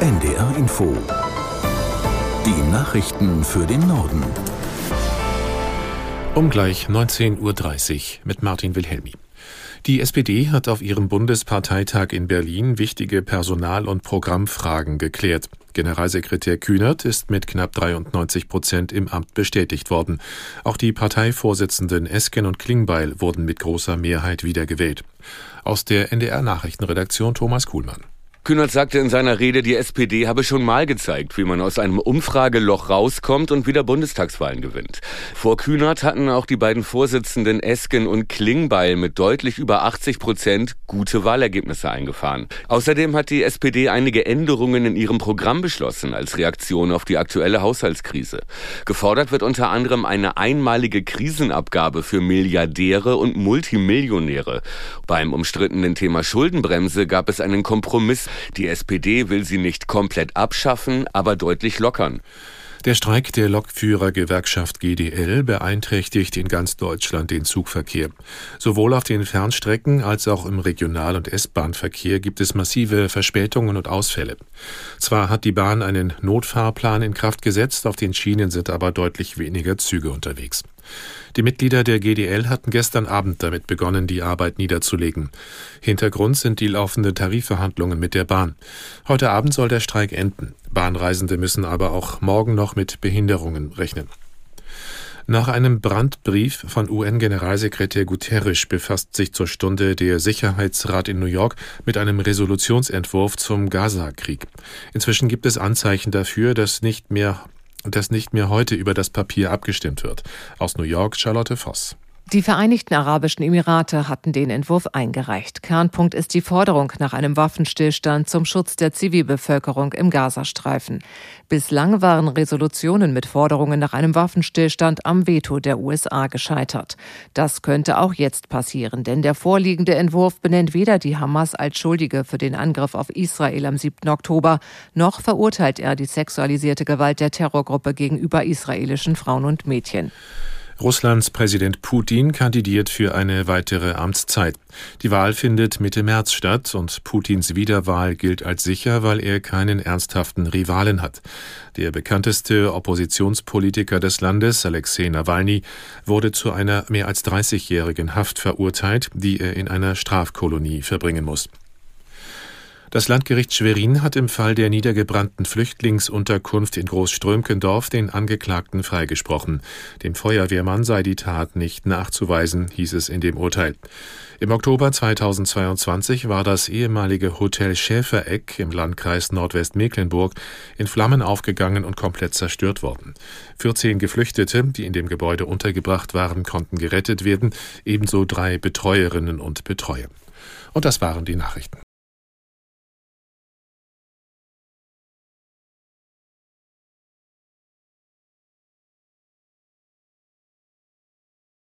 NDR Info. Die Nachrichten für den Norden. Um gleich 19.30 Uhr mit Martin Wilhelmi. Die SPD hat auf ihrem Bundesparteitag in Berlin wichtige Personal- und Programmfragen geklärt. Generalsekretär Kühnert ist mit knapp 93 Prozent im Amt bestätigt worden. Auch die Parteivorsitzenden Esken und Klingbeil wurden mit großer Mehrheit wiedergewählt. Aus der NDR Nachrichtenredaktion Thomas Kuhlmann. Kühnert sagte in seiner Rede, die SPD habe schon mal gezeigt, wie man aus einem Umfrageloch rauskommt und wieder Bundestagswahlen gewinnt. Vor Kühnert hatten auch die beiden Vorsitzenden Esken und Klingbeil mit deutlich über 80 Prozent gute Wahlergebnisse eingefahren. Außerdem hat die SPD einige Änderungen in ihrem Programm beschlossen als Reaktion auf die aktuelle Haushaltskrise. Gefordert wird unter anderem eine einmalige Krisenabgabe für Milliardäre und Multimillionäre. Beim umstrittenen Thema Schuldenbremse gab es einen Kompromiss die SPD will sie nicht komplett abschaffen, aber deutlich lockern. Der Streik der Lokführergewerkschaft GDL beeinträchtigt in ganz Deutschland den Zugverkehr. Sowohl auf den Fernstrecken als auch im Regional- und S-Bahn-Verkehr gibt es massive Verspätungen und Ausfälle. Zwar hat die Bahn einen Notfahrplan in Kraft gesetzt, auf den Schienen sind aber deutlich weniger Züge unterwegs. Die Mitglieder der GDL hatten gestern Abend damit begonnen, die Arbeit niederzulegen. Hintergrund sind die laufenden Tarifverhandlungen mit der Bahn. Heute Abend soll der Streik enden. Bahnreisende müssen aber auch morgen noch mit Behinderungen rechnen. Nach einem Brandbrief von UN-Generalsekretär Guterres befasst sich zur Stunde der Sicherheitsrat in New York mit einem Resolutionsentwurf zum Gaza-Krieg. Inzwischen gibt es Anzeichen dafür, dass nicht mehr dass nicht mehr heute über das Papier abgestimmt wird. Aus New York Charlotte Voss. Die Vereinigten Arabischen Emirate hatten den Entwurf eingereicht. Kernpunkt ist die Forderung nach einem Waffenstillstand zum Schutz der Zivilbevölkerung im Gazastreifen. Bislang waren Resolutionen mit Forderungen nach einem Waffenstillstand am Veto der USA gescheitert. Das könnte auch jetzt passieren, denn der vorliegende Entwurf benennt weder die Hamas als Schuldige für den Angriff auf Israel am 7. Oktober, noch verurteilt er die sexualisierte Gewalt der Terrorgruppe gegenüber israelischen Frauen und Mädchen. Russlands Präsident Putin kandidiert für eine weitere Amtszeit. Die Wahl findet Mitte März statt und Putins Wiederwahl gilt als sicher, weil er keinen ernsthaften Rivalen hat. Der bekannteste Oppositionspolitiker des Landes, Alexei Nawalny, wurde zu einer mehr als 30-jährigen Haft verurteilt, die er in einer Strafkolonie verbringen muss. Das Landgericht Schwerin hat im Fall der niedergebrannten Flüchtlingsunterkunft in Großströmkendorf den Angeklagten freigesprochen. Dem Feuerwehrmann sei die Tat nicht nachzuweisen, hieß es in dem Urteil. Im Oktober 2022 war das ehemalige Hotel Schäfereck im Landkreis Nordwestmecklenburg in Flammen aufgegangen und komplett zerstört worden. 14 Geflüchtete, die in dem Gebäude untergebracht waren, konnten gerettet werden, ebenso drei Betreuerinnen und Betreuer. Und das waren die Nachrichten.